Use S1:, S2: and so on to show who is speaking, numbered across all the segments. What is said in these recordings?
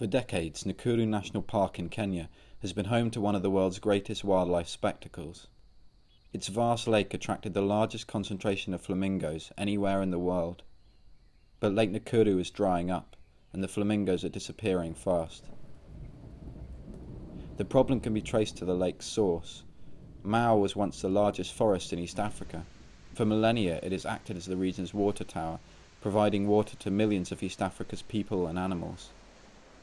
S1: For decades, Nakuru National Park in Kenya has been home to one of the world's greatest wildlife spectacles. Its vast lake attracted the largest concentration of flamingos anywhere in the world. But Lake Nakuru is drying up, and the flamingos are disappearing fast. The problem can be traced to the lake's source. Mau was once the largest forest in East Africa. For millennia, it has acted as the region's water tower, providing water to millions of East Africa's people and animals.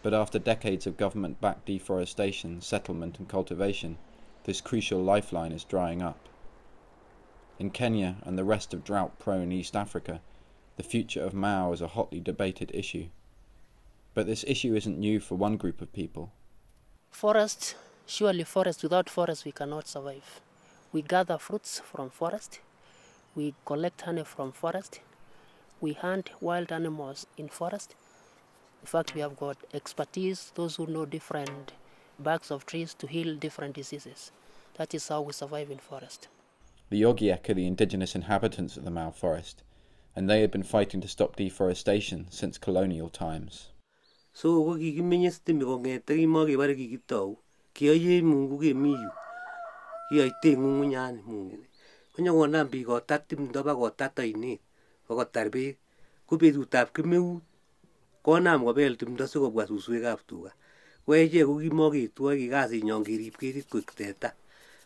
S1: But after decades of government backed deforestation, settlement, and cultivation, this crucial lifeline is drying up. In Kenya and the rest of drought prone East Africa, the future of Mau is a hotly debated issue. But this issue isn't new for one group of people.
S2: Forest, surely forest, without forest we cannot survive. We gather fruits from forest, we collect honey from forest, we hunt wild animals in forest. In fact, we have got expertise, those who know different barks of trees to heal different diseases. That is how we survive in forest.
S1: The Ogiek are the indigenous inhabitants of the Mau forest, and they had been fighting to stop deforestation since colonial times.
S3: so ko kikimenye stimi kong'ete kimakebare kikitou kiyoye mungu kemi yu kiyoite ng'ung'unyani mungu konyokonam biik kotat timdo ba kotat oinet bakotar beek ko betutab kemeut konam kobel timdo sikobwa suswekab tuga ko echek ko ki kasinyon kerib ketit koik teta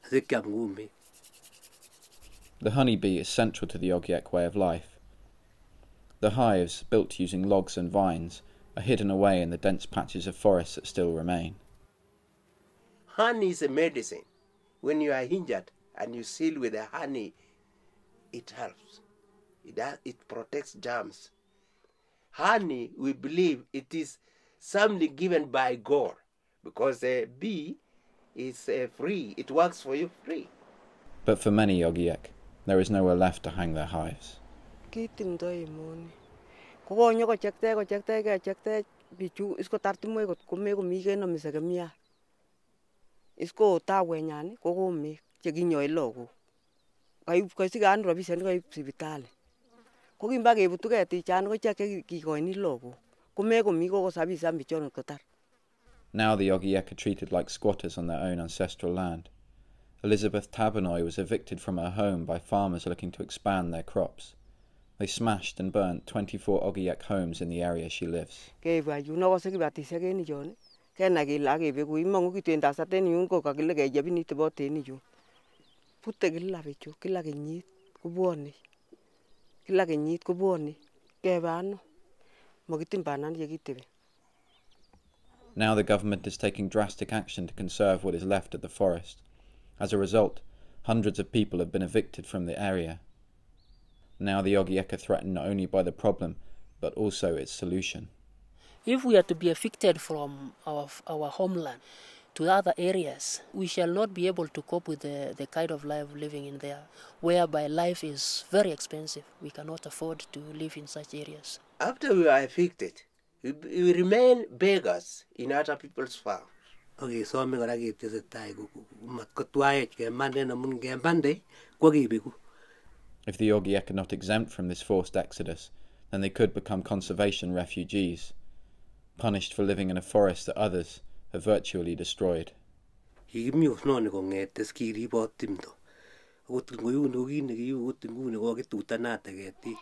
S3: asikyam kumek
S1: The honeybee is central to the Ogiek way of life. The hives, built using logs and vines, are hidden away in the dense patches of forest that still remain.
S4: Honey is a medicine. When you are injured and you seal with the honey, it helps. It, does, it protects germs. Honey, we believe it is something given by God because a bee is uh, free. It works for you free.
S1: But for many Ogiek, there is nowhere left to hang their hives.
S5: kitimdo emoni kokonyo kochektech kochektech kechekte bichu iskotar timoe kot komee komii kenome sekemiat isko tawenyan ko chekinyoe lagok kaib rabisiek kaib sipitali ko kimba kebutu ketichan ko chek chekikoini lagok komee komii kokosabisan bichon kotar
S1: Now the Ogiek are treated like squatters on their own ancestral land. Elizabeth Tabanoy was evicted from her home by farmers looking to expand their crops. They smashed and burnt 24 Ogiek homes in the area she lives.
S5: Kila kenyit kobwone kila kenyit kobwone kebe ano mokitimbanan yekitebi
S1: Now the government is taking drastic action to conserve what is left of the forest. As a result, hundreds of people have been evicted from the area. Now the Ogiek are threatened not only by the problem, but also its solution.
S2: If we are to be evicted from our, our homeland to other areas, we shall not be able to cope with the, the kind of life living in there, whereby life is very expensive. We cannot afford to live in such areas.
S4: After we are evicted, we, we remain beggars in other people's farms.
S3: akesome kora ketesetai matkotwaech kemanden amun kemande kwakebeku
S1: If the Ogiek are not exempt from this forced exodus, then they could become conservation refugees, punished for living in a forest that others have virtually destroyed.
S3: kikimi osnoni kong'ete sikiribot timdo akot ngoyuni ko kit nekiu akot nguni kokitutanate ketik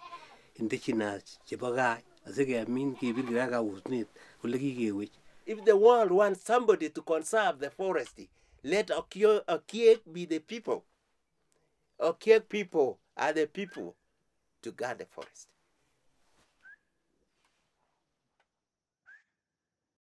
S3: indigenous chebo gaa asikemin kebir kaka osnet ole kikewech
S4: If the world wants somebody to conserve the forest, let Okiek Okiek be the people. Okiek people are the people to guard the forest.